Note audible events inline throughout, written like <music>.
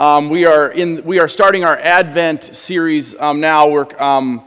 Um, we, are in, we are starting our Advent series um, now. We're um,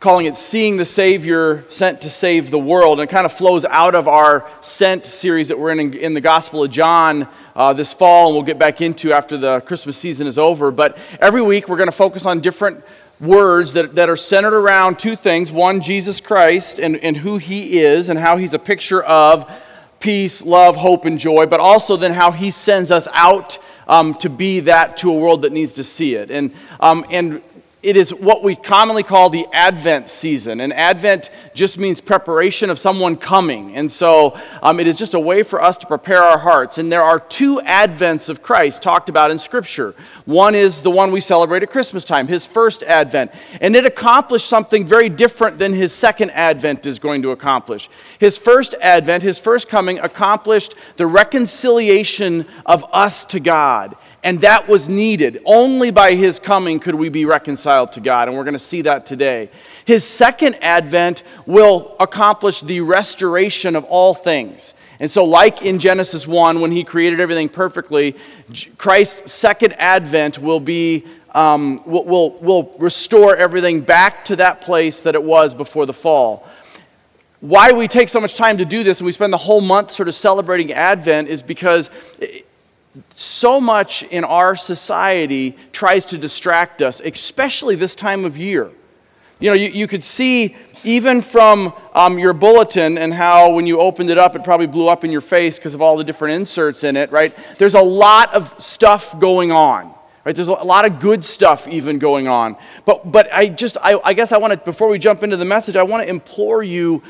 calling it Seeing the Savior Sent to Save the World. And it kind of flows out of our Sent series that we're in in, the Gospel of John uh, this fall, and we'll get back into after the Christmas season is over. But every week we're going to focus on different words that, that are centered around two things one, Jesus Christ and, and who he is, and how he's a picture of peace, love, hope, and joy, but also then how he sends us out um, to be that to a world that needs to see it. And, um, and it is what we commonly call the Advent season. And Advent just means preparation of someone coming. And so um, it is just a way for us to prepare our hearts. And there are two Advents of Christ talked about in Scripture. One is the one we celebrate at Christmas time, his first Advent. And it accomplished something very different than his second Advent is going to accomplish. His first Advent, his first coming, accomplished the reconciliation of us to God. And that was needed. Only by his coming could we be reconciled to God. And we're going to see that today. His second advent will accomplish the restoration of all things. And so, like in Genesis 1, when he created everything perfectly, Christ's second advent will be. Um, will, will, will restore everything back to that place that it was before the fall why we take so much time to do this and we spend the whole month sort of celebrating Advent is because so much in our society tries to distract us, especially this time of year. You know, you, you could see even from um, your bulletin and how when you opened it up, it probably blew up in your face because of all the different inserts in it, right? There's a lot of stuff going on. Right, there's a lot of good stuff even going on. But, but I just, I, I guess I want to, before we jump into the message, I want to implore you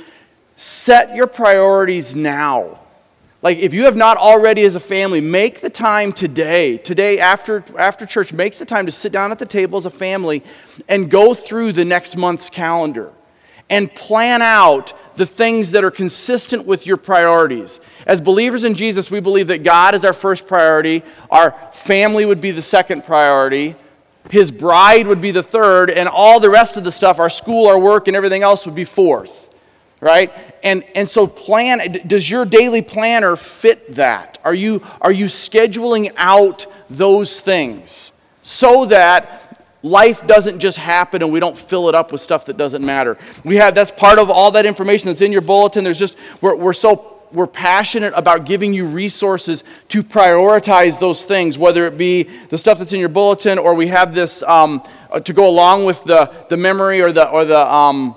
set your priorities now. Like, if you have not already as a family, make the time today, today after, after church, make the time to sit down at the table as a family and go through the next month's calendar and plan out the things that are consistent with your priorities. As believers in Jesus, we believe that God is our first priority, our family would be the second priority, His bride would be the third, and all the rest of the stuff, our school, our work, and everything else would be fourth right? And and so plan does your daily planner fit that? Are you are you scheduling out those things so that life doesn't just happen and we don't fill it up with stuff that doesn't matter? We have that's part of all that information that's in your bulletin. There's just we're, we're so we're passionate about giving you resources to prioritize those things, whether it be the stuff that's in your bulletin or we have this um, uh, to go along with the, the memory or the, or the, um,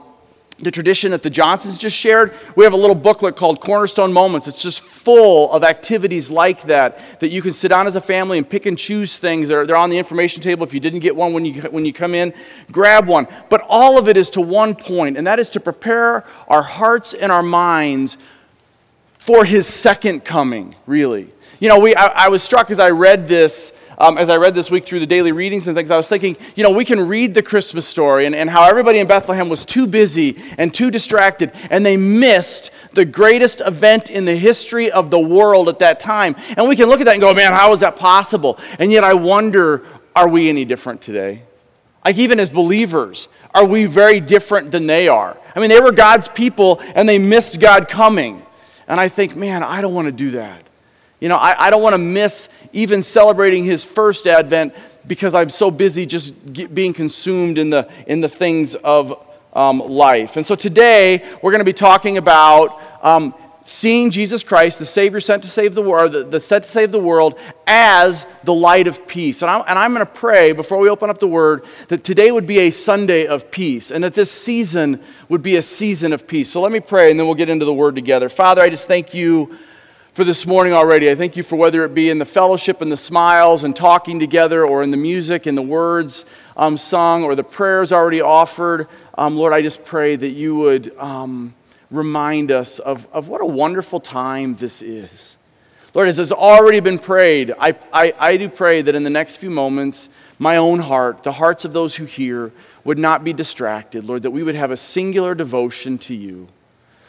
the tradition that the Johnsons just shared, we have a little booklet called Cornerstone Moments. It's just full of activities like that that you can sit down as a family and pick and choose things. They're, they're on the information table. If you didn't get one when you, when you come in, grab one. But all of it is to one point, and that is to prepare our hearts and our minds for his second coming, really. You know, we, I, I was struck as I read this um, as I read this week through the daily readings and things, I was thinking, you know, we can read the Christmas story and, and how everybody in Bethlehem was too busy and too distracted, and they missed the greatest event in the history of the world at that time. And we can look at that and go, man, how is that possible? And yet I wonder, are we any different today? Like, even as believers, are we very different than they are? I mean, they were God's people and they missed God coming. And I think, man, I don't want to do that. You know, I, I don't want to miss even celebrating his first advent because I'm so busy just get, being consumed in the, in the things of um, life. And so today, we're going to be talking about um, seeing Jesus Christ, the Savior sent to save the world, the, the sent to save the world, as the light of peace. And I'm, and I'm going to pray before we open up the Word that today would be a Sunday of peace, and that this season would be a season of peace. So let me pray, and then we'll get into the Word together. Father, I just thank you for this morning already. I thank you for whether it be in the fellowship and the smiles and talking together, or in the music and the words um, sung, or the prayers already offered. Um, Lord, I just pray that you would um, remind us of, of what a wonderful time this is. Lord, as has already been prayed, I, I, I do pray that in the next few moments, my own heart, the hearts of those who hear, would not be distracted, Lord, that we would have a singular devotion to you.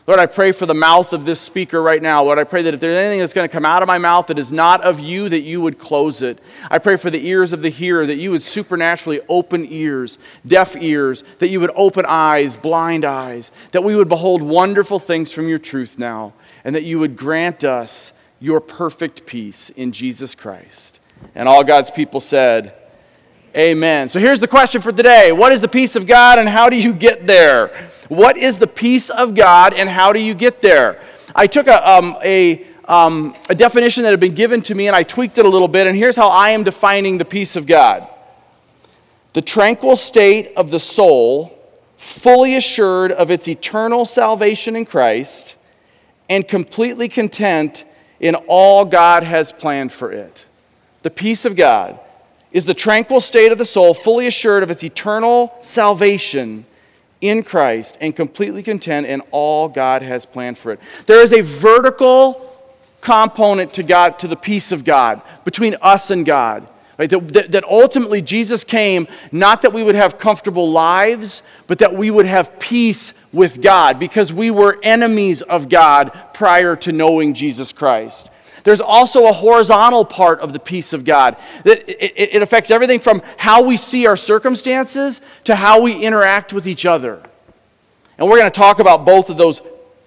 Lord, I pray for the mouth of this speaker right now. Lord, I pray that if there's anything that's going to come out of my mouth that is not of you, that you would close it. I pray for the ears of the hearer, that you would supernaturally open ears, deaf ears, that you would open eyes, blind eyes, that we would behold wonderful things from your truth now, and that you would grant us your perfect peace in Jesus Christ. And all God's people said, Amen. So here's the question for today What is the peace of God and how do you get there? What is the peace of God and how do you get there? I took a, um, a, um, a definition that had been given to me and I tweaked it a little bit, and here's how I am defining the peace of God the tranquil state of the soul, fully assured of its eternal salvation in Christ, and completely content in all God has planned for it. The peace of God is the tranquil state of the soul, fully assured of its eternal salvation in Christ and completely content in all God has planned for it. There is a vertical component to God, to the peace of God, between us and God. Right? That, that, that ultimately Jesus came not that we would have comfortable lives, but that we would have peace with God because we were enemies of God prior to knowing Jesus Christ. There's also a horizontal part of the peace of God that it, it, affects everything from how we see our circumstances to how we interact with each other. And we're going to talk about both of those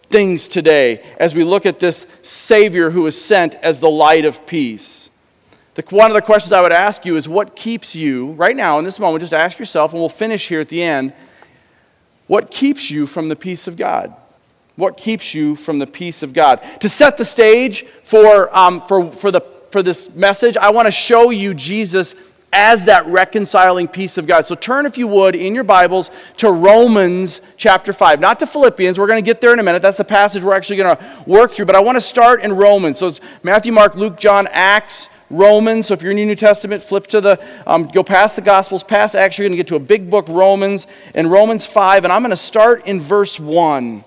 things today as we look at this Savior who is sent as the light of peace. The, one of the questions I would ask you is what keeps you, right now in this moment, just ask yourself, and we'll finish here at the end, what keeps you from the peace of God? What keeps you from the peace of God? To set the stage for, um, for, for, the, for this message, I want to show you Jesus as that reconciling peace of God. So turn, if you would, in your Bibles to Romans chapter 5. Not to Philippians. We're going to get there in a minute. That's the passage we're actually going to work through. But I want to start in Romans. So it's Matthew, Mark, Luke, John, Acts, Romans. So if you're in your New Testament, flip to the, um, go past the Gospels, past Acts. You're going to get to a big book, Romans, and Romans 5. And I'm going to start in verse 1.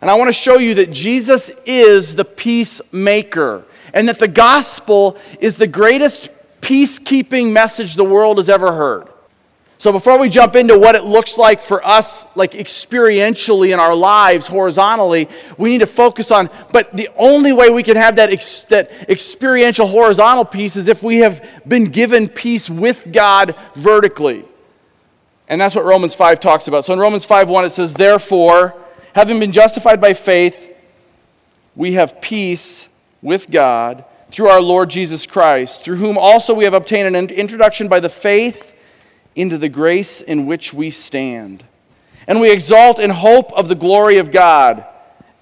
And I want to show you that Jesus is the peacemaker and that the gospel is the greatest peacekeeping message the world has ever heard. So before we jump into what it looks like for us like experientially in our lives horizontally, we need to focus on but the only way we can have that ex, that experiential horizontal peace is if we have been given peace with God vertically. And that's what Romans 5 talks about. So in Romans 5:1 it says therefore Having been justified by faith, we have peace with God through our Lord Jesus Christ, through whom also we have obtained an introduction by the faith into the grace in which we stand. And we exalt in hope of the glory of God.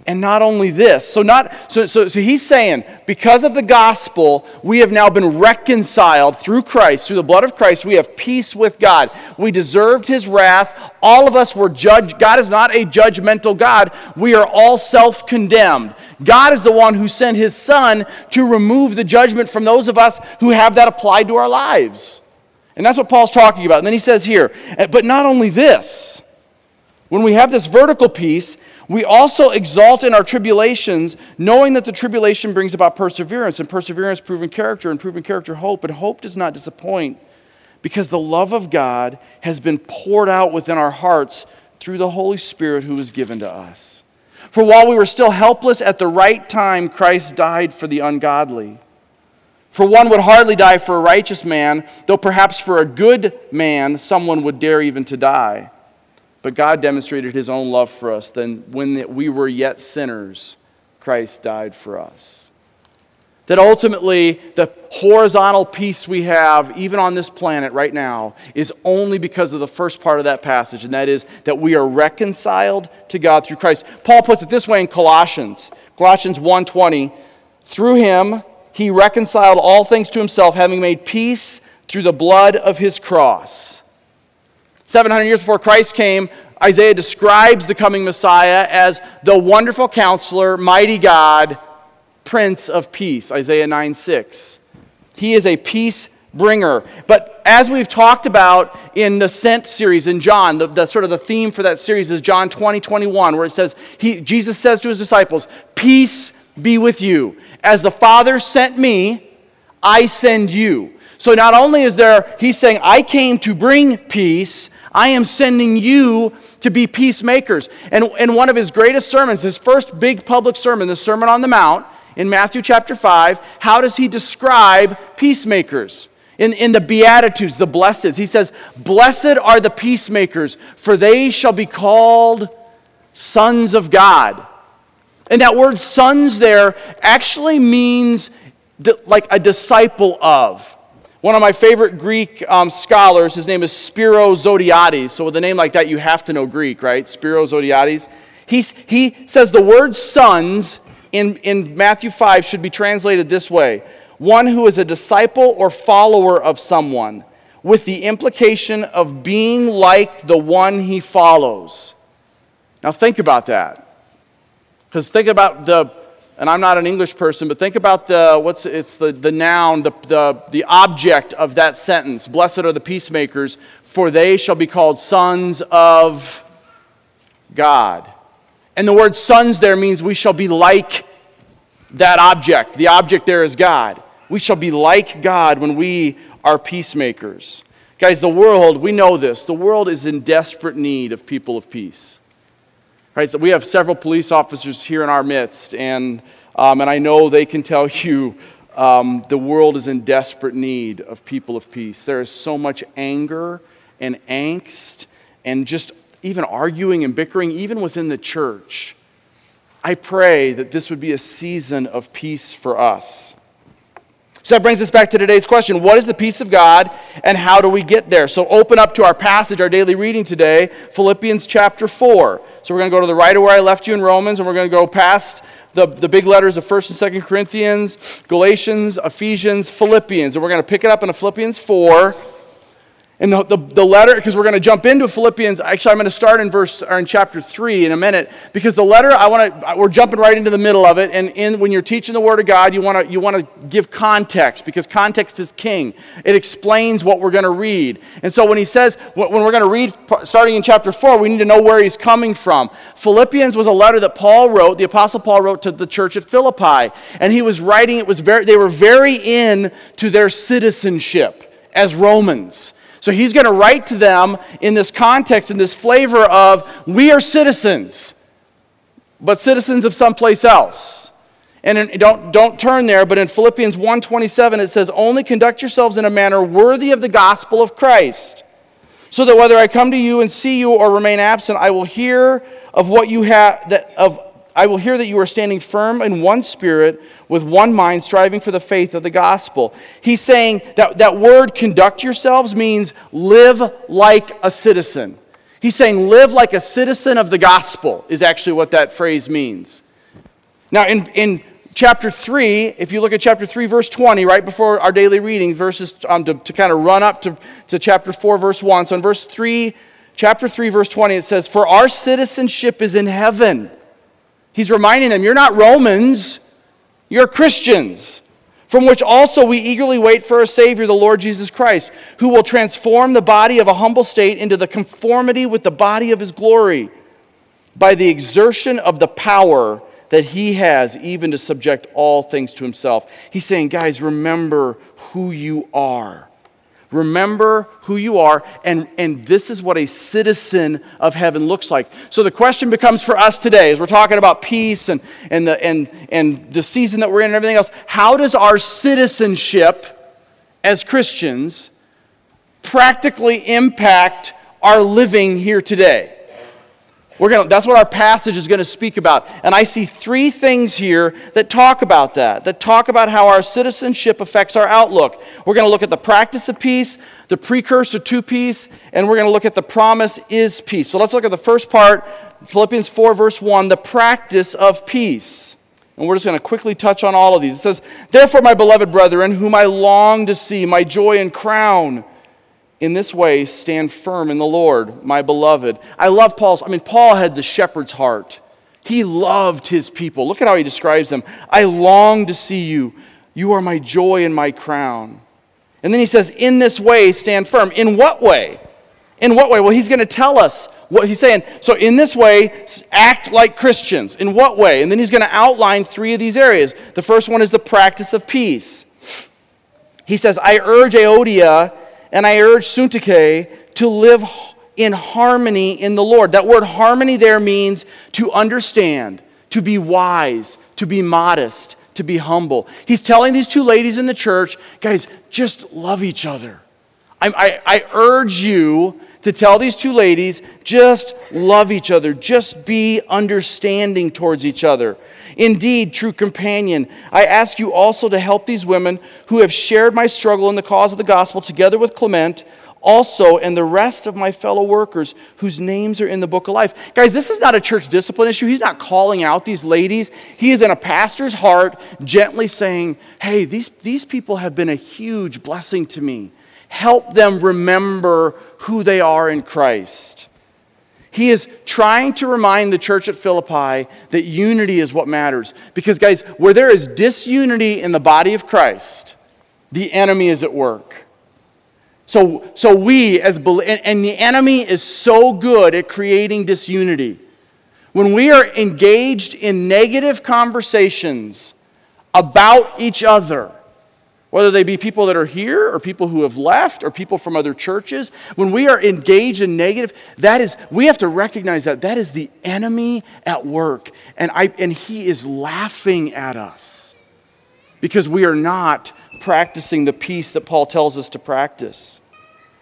And not only this, so not so, so, so he's saying, because of the gospel, we have now been reconciled through Christ, through the blood of Christ, we have peace with God. We deserved his wrath. All of us were judged. God is not a judgmental God. We are all self-condemned. God is the one who sent his son to remove the judgment from those of us who have that applied to our lives. And that's what Paul's talking about. And then he says here, but not only this, when we have this vertical peace, we also exalt in our tribulations, knowing that the tribulation brings about perseverance, and perseverance, proven character, and proven character, hope. And hope does not disappoint because the love of God has been poured out within our hearts through the Holy Spirit who was given to us. For while we were still helpless at the right time, Christ died for the ungodly. For one would hardly die for a righteous man, though perhaps for a good man someone would dare even to die. But God demonstrated his own love for us. Then, when we were yet sinners, Christ died for us. That ultimately, the horizontal peace we have, even on this planet right now, is only because of the first part of that passage, and that is that we are reconciled to God through Christ. Paul puts it this way in Colossians, Colossians 1:20, through him he reconciled all things to himself, having made peace through the blood of his cross. 700 years before Christ came, Isaiah describes the coming Messiah as the wonderful counselor, mighty God, Prince of Peace. Isaiah 9 6. He is a peace bringer. But as we've talked about in the Sent series in John, the, the, sort of the theme for that series is John 20, 21, where it says, he, Jesus says to his disciples, Peace be with you. As the Father sent me, I send you. So not only is there, he's saying, I came to bring peace, I am sending you to be peacemakers. And in one of his greatest sermons, his first big public sermon, the Sermon on the Mount, in Matthew chapter 5, how does he describe peacemakers? In, in the Beatitudes, the blesseds, he says, Blessed are the peacemakers, for they shall be called sons of God. And that word sons there actually means like a disciple of. One of my favorite Greek um, scholars, his name is Spiro Zodhiates. So, with a name like that, you have to know Greek, right? Spiro Zodhiates. He's, he says the word sons in, in Matthew 5 should be translated this way one who is a disciple or follower of someone, with the implication of being like the one he follows. Now, think about that. Because think about the and I'm not an English person, but think about the what's it's the, the noun, the, the, the object of that sentence. Blessed are the peacemakers, for they shall be called sons of God. And the word sons there means we shall be like that object. The object there is God. We shall be like God when we are peacemakers. Guys, the world, we know this, the world is in desperate need of people of peace. Right, so we have several police officers here in our midst, and, um, and I know they can tell <laughs> you um, the world is in desperate need of people of peace. There is so much anger and angst and just even arguing and bickering, even within the church. I pray that this would be a season of peace for us. So that brings us back to today's question What is the peace of God and how do we get there? So open up to our passage, our daily reading today, Philippians chapter 4. So we're going to go to the right of where I left you in Romans, and we're going to go past the, the big letters of 1st and 2nd Corinthians, Galatians, Ephesians, Philippians. And we're going to pick it up in Philippians 4. And the, the, the letter, because we're going to jump into Philippians. Actually, I'm going to start in verse or in chapter three in a minute, because the letter I want to. We're jumping right into the middle of it, and in, when you're teaching the Word of God, you want to you want to give context because context is king. It explains what we're going to read, and so when he says when we're going to read starting in chapter four, we need to know where he's coming from. Philippians was a letter that Paul wrote, the Apostle Paul wrote to the church at Philippi, and he was writing. It was very they were very in to their citizenship as Romans. So he's going to write to them in this context, in this flavor of we are citizens, but citizens of someplace else. And in, don't, don't turn there, but in Philippians 1.27 it says, Only conduct yourselves in a manner worthy of the gospel of Christ, so that whether I come to you and see you or remain absent, I will hear of what you have that of I will hear that you are standing firm in one spirit, with one mind, striving for the faith of the gospel. He's saying that that word conduct yourselves means live like a citizen. He's saying live like a citizen of the gospel, is actually what that phrase means. Now, in, in chapter 3, if you look at chapter 3, verse 20, right before our daily reading, verses um, to, to kind of run up to, to chapter 4, verse 1. So in verse 3, chapter 3, verse 20, it says, For our citizenship is in heaven He's reminding them, You're not Romans, you're Christians, from which also we eagerly wait for a Savior, the Lord Jesus Christ, who will transform the body of a humble state into the conformity with the body of his glory by the exertion of the power that he has even to subject all things to himself. He's saying, Guys, remember who you are. Remember who you are, and, and this is what a citizen of heaven looks like. So the question becomes for us today, as we're talking about peace and, and, the, and, and the season that we're in and everything else, how does our citizenship as Christians practically impact our living here today? We're gonna, that's what our passage is going to speak about. And I see three things here that talk about that, that talk about how our citizenship affects our outlook. We're going to look at the practice of peace, the precursor to peace, and we're going to look at the promise is peace. So let's look at the first part, Philippians 4, verse 1, the practice of peace. And we're just going to quickly touch on all of these. It says, Therefore, my beloved brethren, whom I long to see, my joy and crown, in this way, stand firm in the Lord, my beloved. I love Paul's, I mean, Paul had the shepherd's heart. He loved his people. Look at how he describes them. I long to see you. You are my joy and my crown. And then he says, In this way, stand firm. In what way? In what way? Well, he's going to tell us what he's saying. So, in this way, act like Christians. In what way? And then he's going to outline three of these areas. The first one is the practice of peace. He says, I urge Euodia and I urge Syntyche to live in harmony in the Lord. That word harmony there means to understand, to be wise, to be modest, to be humble. He's telling these two ladies in the church, guys, just love each other. I, I, I urge you to tell these two ladies just love each other, just be understanding towards each other. Indeed, true companion, I ask you also to help these women who have shared my struggle in the cause of the gospel together with Clement, also, and the rest of my fellow workers whose names are in the book of life. Guys, this is not a church discipline issue. He's not calling out these ladies. He is in a pastor's heart, gently saying, Hey, these, these people have been a huge blessing to me. Help them remember who they are in Christ. He is trying to remind the church at Philippi that unity is what matters. Because, guys, where there is disunity in the body of Christ, the enemy is at work. So, so we, as and the enemy is so good at creating disunity. When we are engaged in negative conversations about each other, whether they be people that are here or people who have left or people from other churches, when we are engaged in negative, that is, we have to recognize that that is the enemy at work. And, I, and he is laughing at us because we are not practicing the peace that Paul tells us to practice.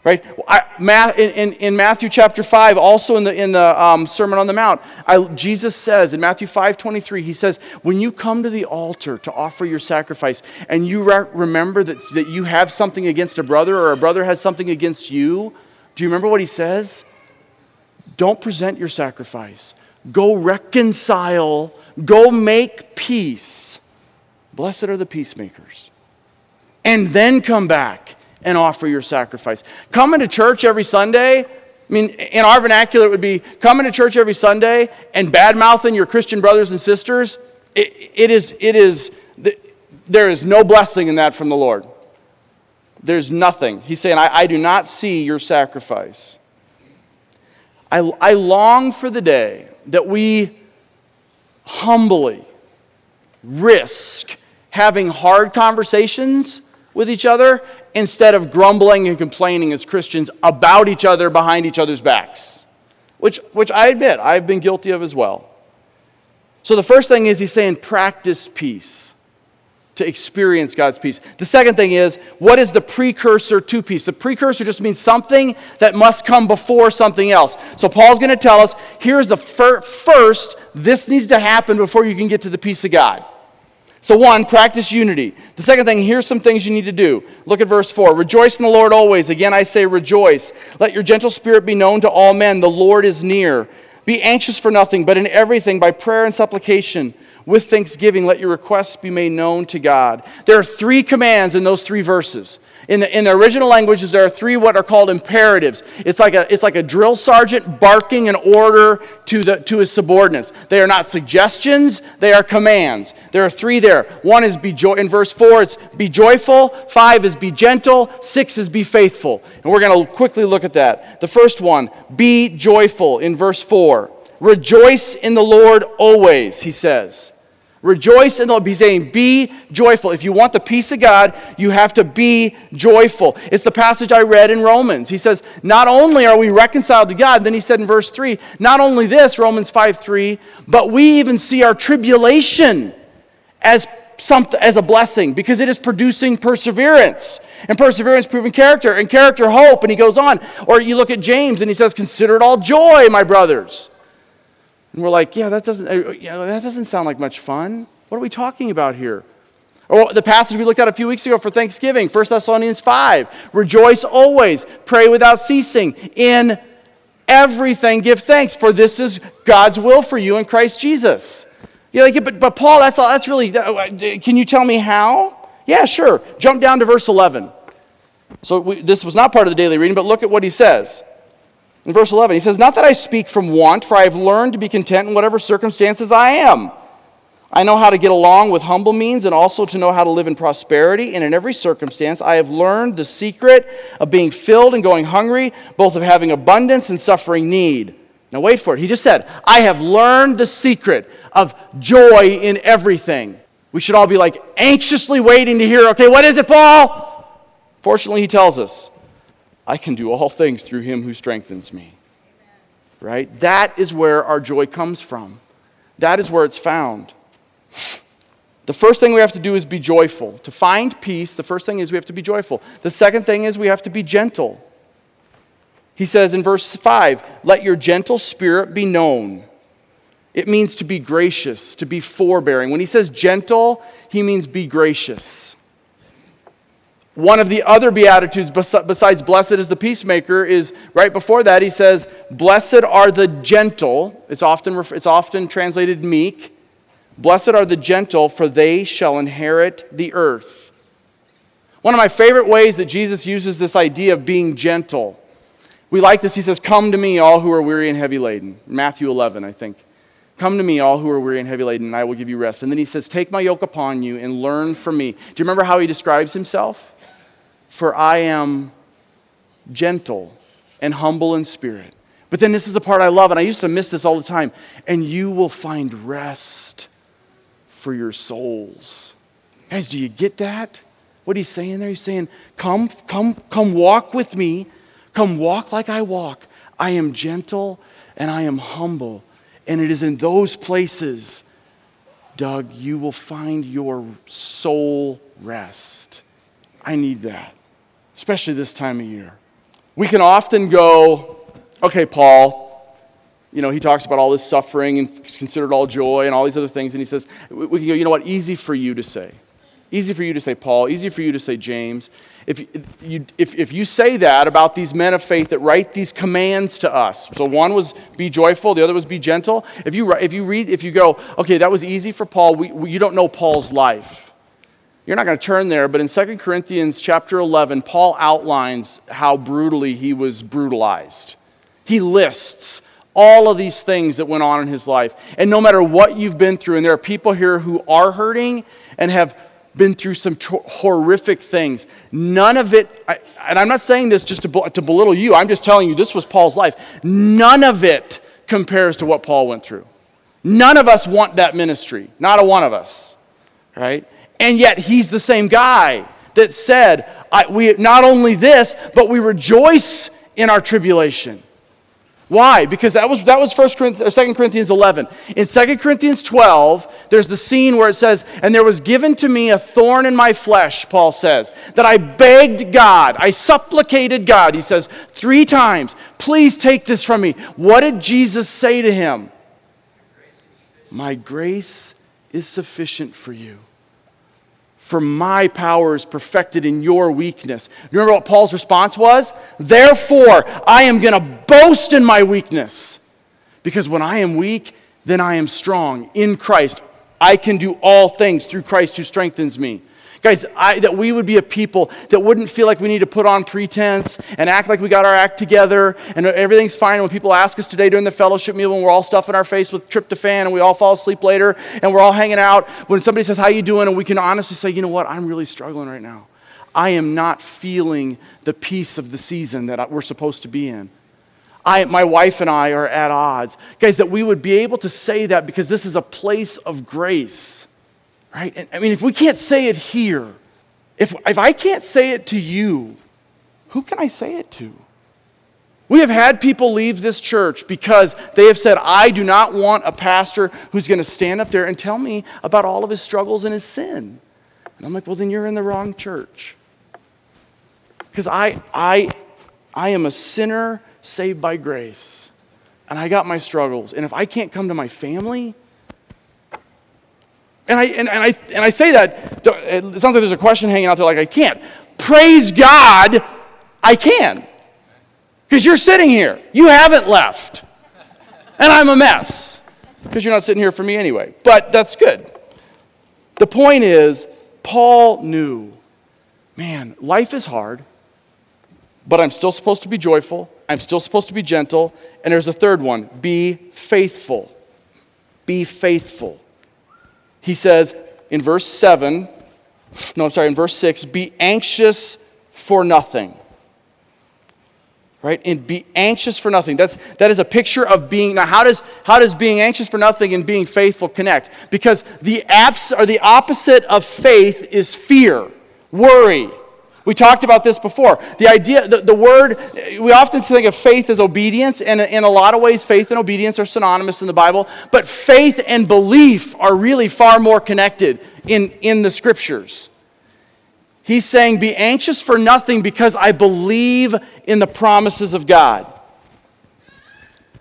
Right? I, in, in, Matthew chapter 5, also in the, in the um, Sermon on the Mount, I, Jesus says in Matthew 5 23, he says, When you come to the altar to offer your sacrifice and you re- remember that, that you have something against a brother or a brother has something against you, do you remember what he says? Don't present your sacrifice. Go reconcile. Go make peace. Blessed are the peacemakers. And then come back and offer your sacrifice. Coming to church every Sunday, I mean, in our vernacular, it would be coming to church every Sunday and bad mouthing your Christian brothers and sisters. It, it is, it is, there is no blessing in that from the Lord. There's nothing. He's saying, I, I do not see your sacrifice. I, I long for the day that we humbly risk having hard conversations with each other instead of grumbling and complaining as Christians about each other behind each other's backs, which, which I admit I've been guilty of as well. So the first thing is he's saying practice peace to experience God's peace. The second thing is what is the precursor to peace? The precursor just means something that must come before something else. So Paul's going to tell us here's the fir- first, this needs to happen before you can get to the peace of God. So, one, practice unity. The second thing, here's some things you need to do. Look at verse 4. Rejoice in the Lord always. Again, I say rejoice. Let your gentle spirit be known to all men. The Lord is near. Be anxious for nothing, but in everything, by prayer and supplication, with thanksgiving, let your requests be made known to God. There are three commands in those three verses. In the, in the original languages, there are three what are called imperatives. It's like a, it's like a drill sergeant barking an order to, the, to his subordinates. They are not suggestions, they are commands. There are three there. One is be joy, in verse 4, it's be joyful. Five is be gentle. Six is be faithful. And we're going to quickly look at that. The first one, be joyful in verse 4. Rejoice in the Lord always, he says. Rejoice in the Lord. He's saying, be joyful. If you want the peace of God, you have to be joyful. It's the passage I read in Romans. He says, not only are we reconciled to God, then he said in verse 3, not only this, Romans 5 3, but we even see our tribulation as something as a blessing because it is producing perseverance and perseverance proving character and character hope and he goes on or you look at james and he says consider it all joy my brothers and we're like, yeah, that doesn't, uh, yeah, that doesn't sound like much fun. What are we talking about here? Or the passage we looked at a few weeks ago for Thanksgiving, 1 Thessalonians 5. Rejoice always, pray without ceasing. In everything give thanks, for this is God's will for you in Christ Jesus. You're like, yeah, but, but Paul, that's, all, that's really, uh, can you tell me how? Yeah, sure. Jump down to verse 11. So we, this was not part of the daily reading, but look at what he says. In verse 11, he says, Not that I speak from want, for I have learned to be content in whatever circumstances I am. I know how to get along with humble means and also to know how to live in prosperity. And in every circumstance, I have learned the secret of being filled and going hungry, both of having abundance and suffering need. Now, wait for it. He just said, I have learned the secret of joy in everything. We should all be like anxiously waiting to hear, okay, what is it, Paul? Fortunately, he tells us I can do all things through him who strengthens me. Right? That is where our joy comes from. That is where it's found. The first thing we have to do is be joyful. To find peace, the first thing is we have to be joyful. The second thing is we have to be gentle. He says in verse 5, let your gentle spirit be known. It means to be gracious, to be forbearing. When he says gentle, he means be gracious. One of the other Beatitudes, besides blessed is the peacemaker, is right before that, he says, Blessed are the gentle. It's often, it's often translated meek. Blessed are the gentle, for they shall inherit the earth. One of my favorite ways that Jesus uses this idea of being gentle, we like this. He says, Come to me, all who are weary and heavy laden. Matthew 11, I think. Come to me, all who are weary and heavy laden, and I will give you rest. And then he says, Take my yoke upon you and learn from me. Do you remember how he describes himself? For I am gentle and humble in spirit. But then this is the part I love, and I used to miss this all the time. And you will find rest for your souls. Guys, do you get that? What he's saying there? He's saying, Come, come, come walk with me. Come walk like I walk. I am gentle and I am humble. And it is in those places, Doug, you will find your soul rest. I need that especially this time of year. We can often go, okay, Paul, you know, he talks about all this suffering and considered all joy and all these other things, and he says, we can go, you know what, easy for you to say. Easy for you to say, Paul, easy for you to say, James. If you, if, if you say that about these men of faith that write these commands to us, so one was be joyful, the other was be gentle. If you, if you read, if you go, okay, that was easy for Paul, we, we, you don't know Paul's life. You're not going to turn there, but in 2 Corinthians chapter 11, Paul outlines how brutally he was brutalized. He lists all of these things that went on in his life. And no matter what you've been through, and there are people here who are hurting and have been through some horrific things, none of it, I, and I'm not saying this just to, to belittle you, I'm just telling you this was Paul's life. None of it compares to what Paul went through. None of us want that ministry, not a one of us, right? And yet he's the same guy that said, we, not only this, but we rejoice in our tribulation. Why? Because that was, that was 1 Corinthians, 2 Corinthians 11. In 2 Corinthians 12, there's the scene where it says, And there was given to me a thorn in my flesh, Paul says, that I begged God, I supplicated God, he says, three times, please take this from me. What did Jesus say to him? My grace is sufficient for you for my power is perfected in your weakness. Remember what Paul's response was? Therefore, I am going to boast in my weakness. Because when I am weak, then I am strong in Christ. I can do all things through Christ who strengthens me. Guys, I, that we would be a people that wouldn't feel like we need to put on pretense and act like we got our act together and everything's fine. when people ask us today during the fellowship meal when we're all stuffing our face with tryptophan and we all fall asleep later and we're all hanging out, when somebody says, How you doing? and we can honestly say, You know what? I'm really struggling right now. I am not feeling the peace of the season that we're supposed to be in. I, my wife and I are at odds. Guys, that we would be able to say that because this is a place of grace. Right? And, I mean, if we can't say it here, if, if I can't say it to you, who can I say it to? We have had people leave this church because they have said, I do not want a pastor who's going to stand up there and tell me about all of his struggles and his sin. And I'm like, well, then you're in the wrong church. Because I, I, I am a sinner saved by grace, and I got my struggles. And if I can't come to my family, and I, and, and, I, and I say that, it sounds like there's a question hanging out there like I can't. Praise God, I can. Because you're sitting here. You haven't left. And I'm a mess. Because you're not sitting here for me anyway. But that's good. The point is, Paul knew man, life is hard, but I'm still supposed to be joyful. I'm still supposed to be gentle. And there's a third one be faithful. Be faithful he says in verse 7, no, I'm sorry, in verse 6, be anxious for nothing. Right? And be anxious for nothing. That's, that is a picture of being. Now, how does, how does being anxious for nothing and being faithful connect? Because the, apps are the opposite of faith is fear, worry, we talked about this before. The idea, the, the word, we often think of faith as obedience, and in a lot of ways, faith and obedience are synonymous in the Bible, but faith and belief are really far more connected in, in the scriptures. He's saying, Be anxious for nothing because I believe in the promises of God.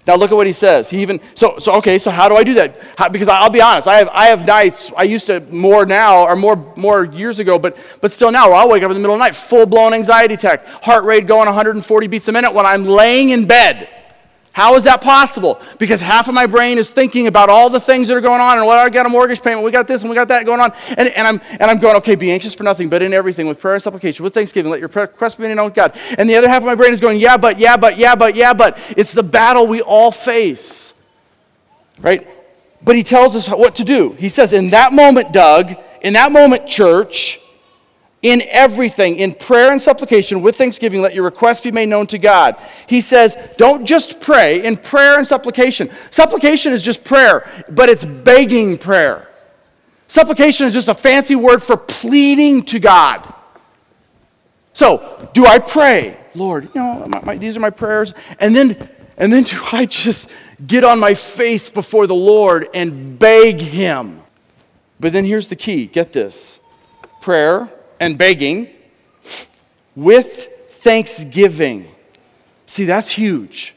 Now look at what he says. He even so so okay. So how do I do that? How, because I'll be honest, I have I have nights. I used to more now or more more years ago, but but still now I'll wake up in the middle of the night, full blown anxiety attack, heart rate going 140 beats a minute when I'm laying in bed. How is that possible? Because half of my brain is thinking about all the things that are going on and well, I got a mortgage payment, we got this and we got that going on. And, and, I'm, and I'm going, okay, be anxious for nothing, but in everything, with prayer and supplication, with thanksgiving, let your request be known with God. And the other half of my brain is going, yeah, but, yeah, but, yeah, but, yeah, but. It's the battle we all face. Right? But he tells us what to do. He says, in that moment, Doug, in that moment, church, in everything, in prayer and supplication, with thanksgiving, let your requests be made known to God. He says, don't just pray in prayer and supplication. Supplication is just prayer, but it's begging prayer. Supplication is just a fancy word for pleading to God. So, do I pray, Lord, you know, my, my, these are my prayers, and then, and then do I just get on my face before the Lord and beg Him? But then here's the key get this prayer and begging with thanksgiving. See, that's huge.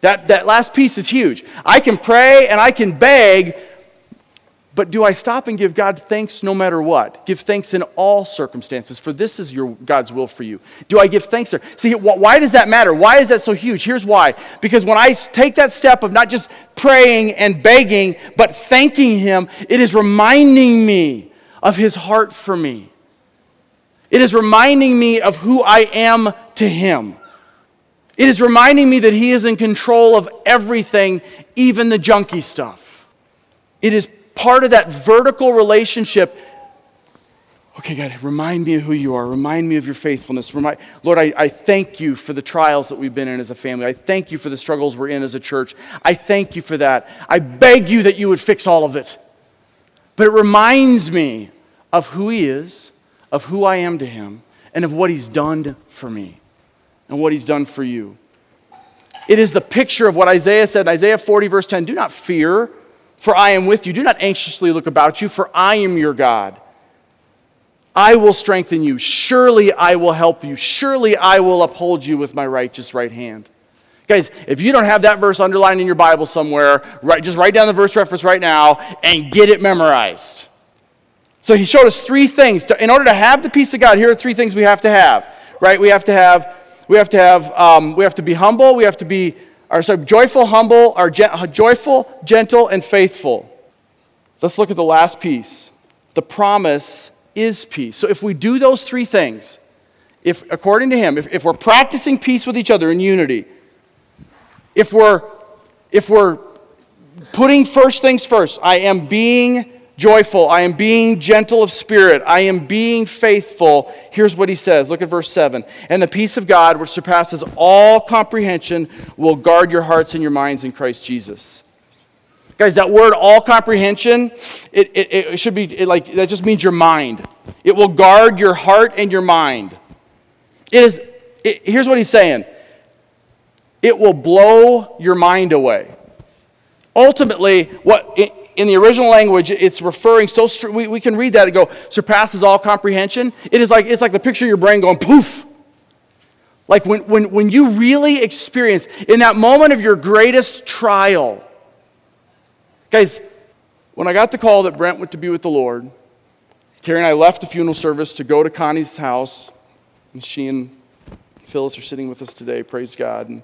That, that last piece is huge. I can pray and I can beg, but do I stop and give God thanks no matter what? Give thanks in all circumstances, for this is your God's will for you. Do I give thanks there? See, why does that matter? Why is that so huge? Here's why. Because when I take that step of not just praying and begging, but thanking Him, it is reminding me of His heart for me. It is reminding me of who I am to Him. It is reminding me that He is in control of everything, even the junky stuff. It is part of that vertical relationship. Okay, God, remind me of who you are. Remind me of your faithfulness. Remind, Lord, I, I thank you for the trials that we've been in as a family. I thank you for the struggles we're in as a church. I thank you for that. I beg you that you would fix all of it. But it reminds me of who He is of who I am to Him and of what He's done for me and what He's done for you. It is the picture of what Isaiah said in Isaiah 40, verse 10 Do not fear, for I am with you. Do not anxiously look about you, for I am your God. I will strengthen you. Surely I will help you. Surely I will uphold you with my righteous right hand. Guys, if you don't have that verse underlined in your Bible somewhere, right, just write down the verse reference right now and get it memorized. So he showed us three things. In order to have the peace of God, here are three things we have to have. Right? We have to have, we have to have, um, we have to be humble. We have to be, or sorry, joyful, humble, or gen- joyful, gentle, and faithful. Let's look at the last piece. The promise is peace. So if we do those three things, if according to him, if, if we're practicing peace with each other in unity, if we're if we're putting first things first, I am being joyful. I am being gentle of spirit. I am being faithful. Here's what he says. Look at verse 7. And the peace of God, which surpasses all comprehension, will guard your hearts and your minds in Christ Jesus. Guys, that word all comprehension, it, it, it should be it like, that just means your mind. It will guard your heart and your mind. It is, it, here's what he's saying it will blow your mind away. Ultimately, what in the original language, it's referring so str- we, we can read that and go surpasses all comprehension. It is like it's like the picture of your brain going poof. Like when, when, when you really experience in that moment of your greatest trial. Guys, when I got the call that Brent went to be with the Lord, Carrie and I left the funeral service to go to Connie's house. And she and Phyllis are sitting with us today, praise God. And,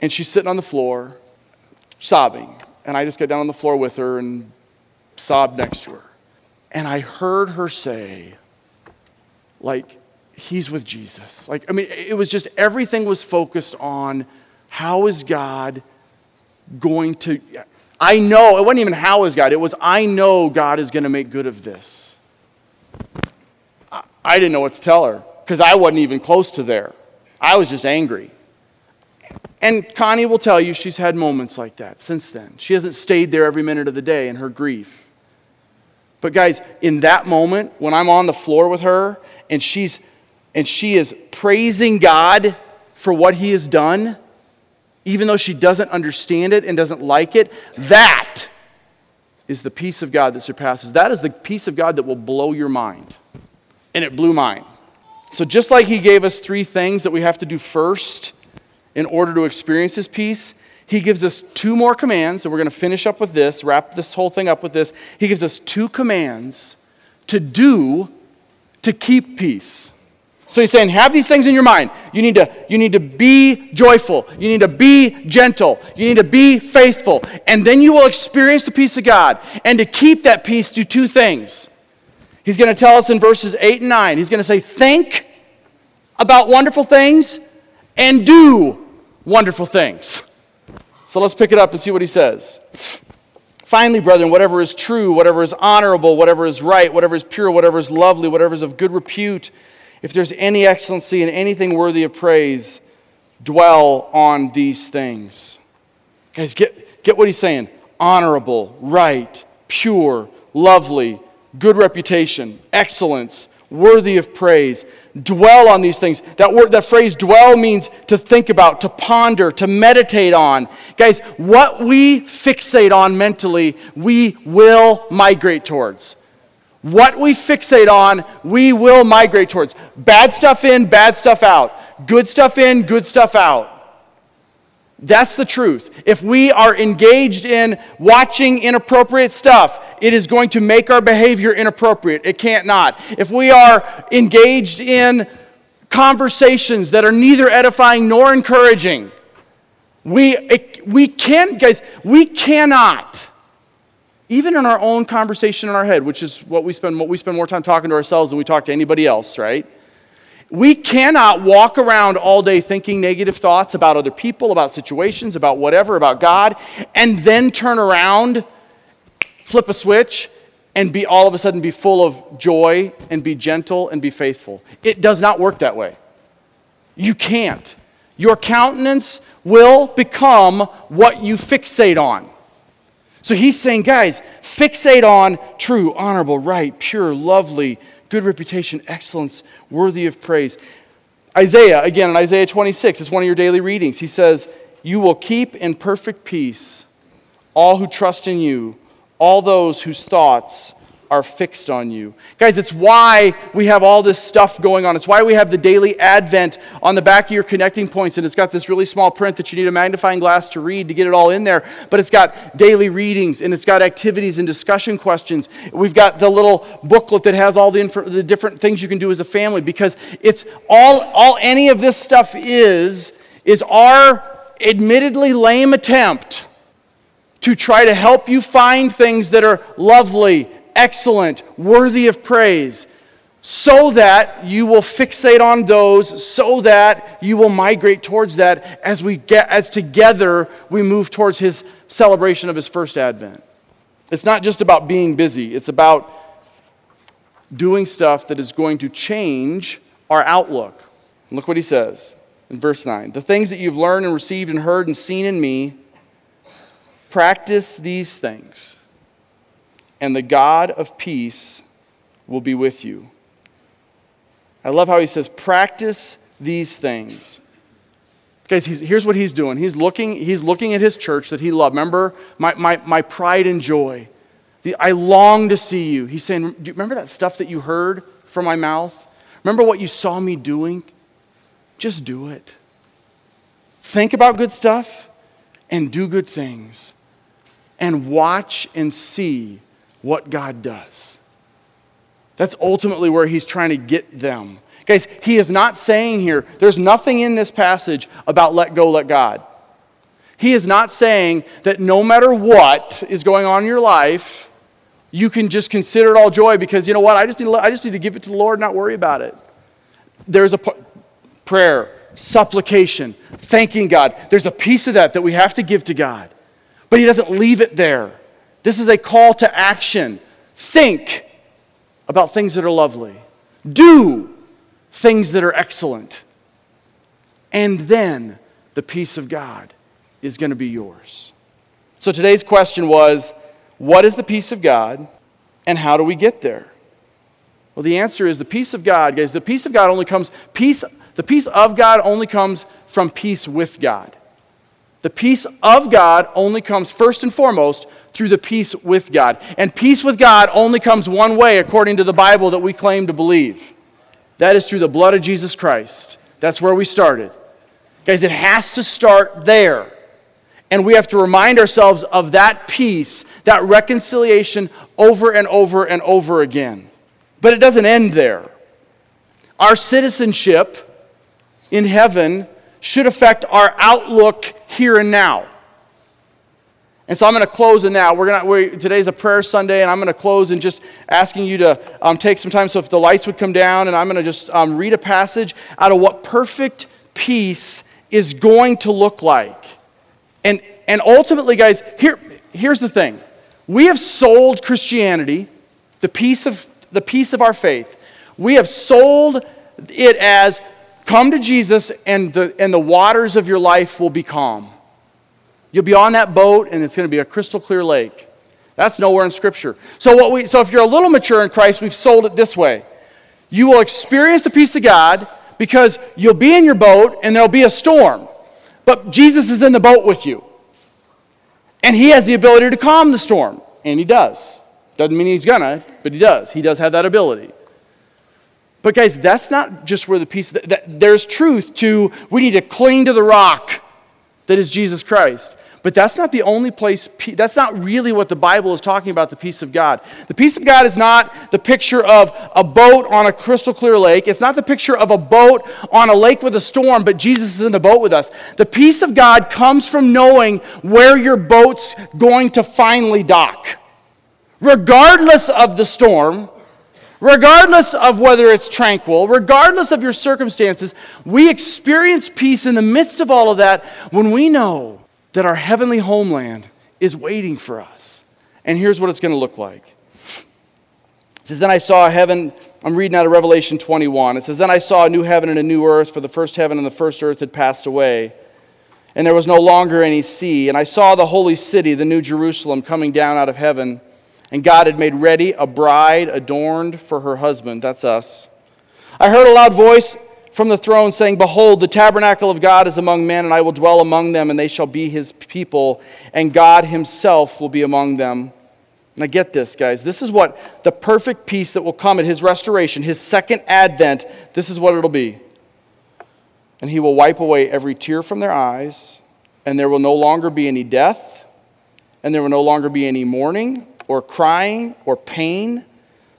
and she's sitting on the floor, sobbing. And I just got down on the floor with her and sobbed next to her. And I heard her say, like, he's with Jesus. Like, I mean, it was just everything was focused on how is God going to. I know, it wasn't even how is God, it was I know God is going to make good of this. I, I didn't know what to tell her because I wasn't even close to there. I was just angry. And Connie will tell you she's had moments like that since then. She hasn't stayed there every minute of the day in her grief. But guys, in that moment when I'm on the floor with her and she's and she is praising God for what he has done, even though she doesn't understand it and doesn't like it, that is the peace of God that surpasses. That is the peace of God that will blow your mind. And it blew mine. So, just like He gave us three things that we have to do first in order to experience His peace, He gives us two more commands. And we're going to finish up with this, wrap this whole thing up with this. He gives us two commands to do to keep peace. So he's saying, have these things in your mind. You need, to, you need to be joyful. You need to be gentle. You need to be faithful. And then you will experience the peace of God. And to keep that peace, do two things. He's going to tell us in verses 8 and 9. He's going to say, think about wonderful things and do wonderful things. So let's pick it up and see what he says. Finally, brethren, whatever is true, whatever is honorable, whatever is right, whatever is pure, whatever is lovely, whatever is of good repute, if there's any excellency and anything worthy of praise, dwell on these things. Guys, get, get what he's saying honorable, right, pure, lovely, good reputation, excellence, worthy of praise. Dwell on these things. That word, that phrase dwell means to think about, to ponder, to meditate on. Guys, what we fixate on mentally, we will migrate towards. What we fixate on, we will migrate towards. Bad stuff in, bad stuff out. Good stuff in, good stuff out. That's the truth. If we are engaged in watching inappropriate stuff, it is going to make our behavior inappropriate. It can't not. If we are engaged in conversations that are neither edifying nor encouraging, we, we can, guys, we cannot even in our own conversation in our head, which is what we spend, what we spend more time talking to ourselves than we talk to anybody else, right? We cannot walk around all day thinking negative thoughts about other people, about situations, about whatever, about God, and then turn around, flip a switch, and be all of a sudden be full of joy and be gentle and be faithful. It does not work that way. You can't. Your countenance will become what you fixate on. So he's saying, guys, fixate on true, honorable, right, pure, lovely, good reputation, excellence, worthy of praise. Isaiah, again in Isaiah 26, it's one of your daily readings. He says, You will keep in perfect peace all who trust in you, all those whose thoughts are fixed on you. Guys, it's why we have all this stuff going on. It's why we have the daily advent on the back of your connecting points, and it's got this really small print that you need a magnifying glass to read to get it all in there. But it's got daily readings, and it's got activities and discussion questions. We've got the little booklet that has all the, inf- the different things you can do as a family because it's all, all any of this stuff is, is our admittedly lame attempt to try to help you find things that are lovely excellent, worthy of praise, so that you will fixate on those, so that you will migrate towards that as we get as together we move towards his celebration of his first advent. It's not just about being busy, it's about doing stuff that is going to change our outlook. look what he says in verse 9. The things that you've learned and received and heard and seen in me, practice these things and the God of peace will be with you. I love how he says, practice these things. Guys, here's what he's doing. He's looking, he's looking at his church that he loved. Remember my, my, my pride and joy. The, I long to see you. He's saying, Do you remember that stuff that you heard from my mouth? Remember what you saw me doing? Just do it. Think about good stuff and do good things. And watch and see what God does. That's ultimately where he's trying to get them. Guys, he is not saying here, there's nothing in this passage about let go, let God. He is not saying that no matter what is going on in your life, you can just consider it all joy because you know what? I just need to, I just need to give it to the Lord, not worry about it. There's a p- prayer, supplication, thanking God. There's a piece of that that we have to give to God. But he doesn't leave it there. This is a call to action. Think about things that are lovely, do things that are excellent, and then the peace of God is going to be yours. So today's question was what is the peace of God, and how do we get there? Well, the answer is the peace of God, guys. The peace of God only comes, peace, the peace of God only comes from peace with God. The peace of God only comes first and foremost through the peace with God. And peace with God only comes one way, according to the Bible that we claim to believe. That is through the blood of Jesus Christ. That's where we started. Guys, it has to start there. And we have to remind ourselves of that peace, that reconciliation over and over and over again. But it doesn't end there. Our citizenship in heaven should affect our outlook here and now. And so I'm going to close in that. We're going to, we, today's a prayer Sunday, and I'm going to close in just asking you to um, take some time. So if the lights would come down, and I'm going to just um, read a passage out of what perfect peace is going to look like. And, and ultimately, guys, here, here's the thing. We have sold Christianity, the peace, of, the peace of our faith, we have sold it as come to Jesus and the, and the waters of your life will be calm. You'll be on that boat and it's going to be a crystal clear lake. That's nowhere in Scripture. So, what we, so if you're a little mature in Christ, we've sold it this way. You will experience the peace of God because you'll be in your boat and there'll be a storm. But Jesus is in the boat with you. And he has the ability to calm the storm. And he does. Doesn't mean he's gonna, but he does. He does have that ability. But guys, that's not just where the peace, that, that, there's truth to, we need to cling to the rock that is Jesus Christ. But that's not the only place, that's not really what the Bible is talking about the peace of God. The peace of God is not the picture of a boat on a crystal clear lake. It's not the picture of a boat on a lake with a storm, but Jesus is in the boat with us. The peace of God comes from knowing where your boat's going to finally dock. Regardless of the storm, regardless of whether it's tranquil, regardless of your circumstances, we experience peace in the midst of all of that when we know that our heavenly homeland is waiting for us. And here's what it's going to look like. It says, Then I saw a heaven. I'm reading out of Revelation 21. It says, Then I saw a new heaven and a new earth, for the first heaven and the first earth had passed away, and there was no longer any sea. And I saw the holy city, the new Jerusalem, coming down out of heaven. And God had made ready a bride adorned for her husband. That's us. I heard a loud voice from the throne, saying, Behold, the tabernacle of God is among men, and I will dwell among them, and they shall be his people, and God himself will be among them. Now, get this, guys. This is what the perfect peace that will come at his restoration, his second advent, this is what it'll be. And he will wipe away every tear from their eyes, and there will no longer be any death, and there will no longer be any mourning, or crying, or pain.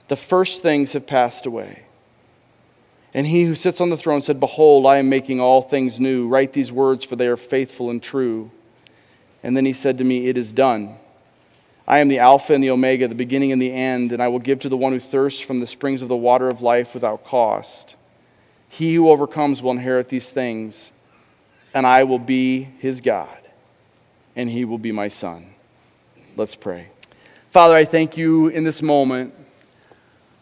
The first things have passed away. And he who sits on the throne said, Behold, I am making all things new. Write these words, for they are faithful and true. And then he said to me, It is done. I am the Alpha and the Omega, the beginning and the end, and I will give to the one who thirsts from the springs of the water of life without cost. He who overcomes will inherit these things, and I will be his God, and he will be my son. Let's pray. Father, I thank you in this moment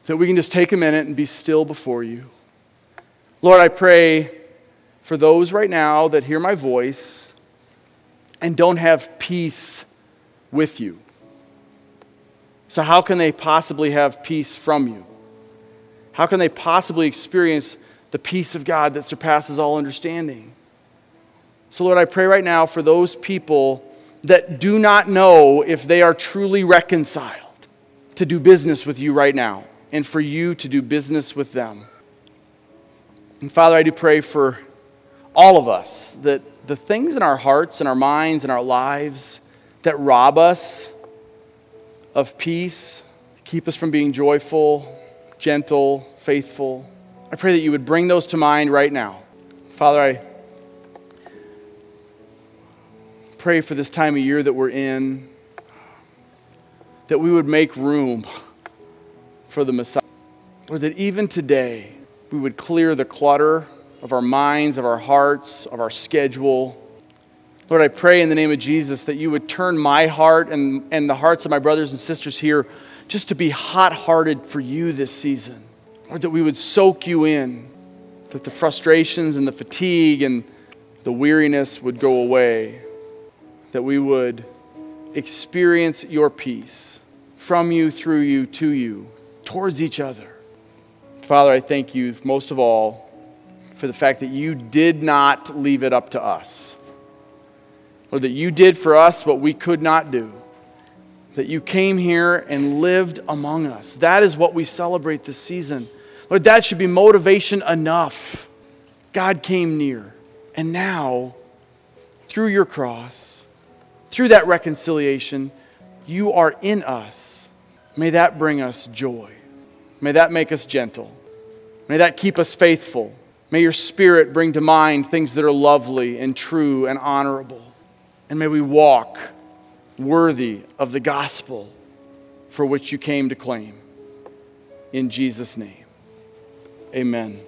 that we can just take a minute and be still before you. Lord, I pray for those right now that hear my voice and don't have peace with you. So, how can they possibly have peace from you? How can they possibly experience the peace of God that surpasses all understanding? So, Lord, I pray right now for those people that do not know if they are truly reconciled to do business with you right now and for you to do business with them. And Father, I do pray for all of us that the things in our hearts and our minds and our lives that rob us of peace, keep us from being joyful, gentle, faithful, I pray that you would bring those to mind right now. Father, I pray for this time of year that we're in, that we would make room for the Messiah. Or that even today, we would clear the clutter of our minds, of our hearts, of our schedule. Lord, I pray in the name of Jesus that you would turn my heart and, and the hearts of my brothers and sisters here just to be hot hearted for you this season. Lord, that we would soak you in, that the frustrations and the fatigue and the weariness would go away, that we would experience your peace from you, through you, to you, towards each other. Father, I thank you most of all for the fact that you did not leave it up to us. Lord, that you did for us what we could not do. That you came here and lived among us. That is what we celebrate this season. Lord, that should be motivation enough. God came near. And now, through your cross, through that reconciliation, you are in us. May that bring us joy. May that make us gentle. May that keep us faithful. May your spirit bring to mind things that are lovely and true and honorable. And may we walk worthy of the gospel for which you came to claim. In Jesus' name, amen.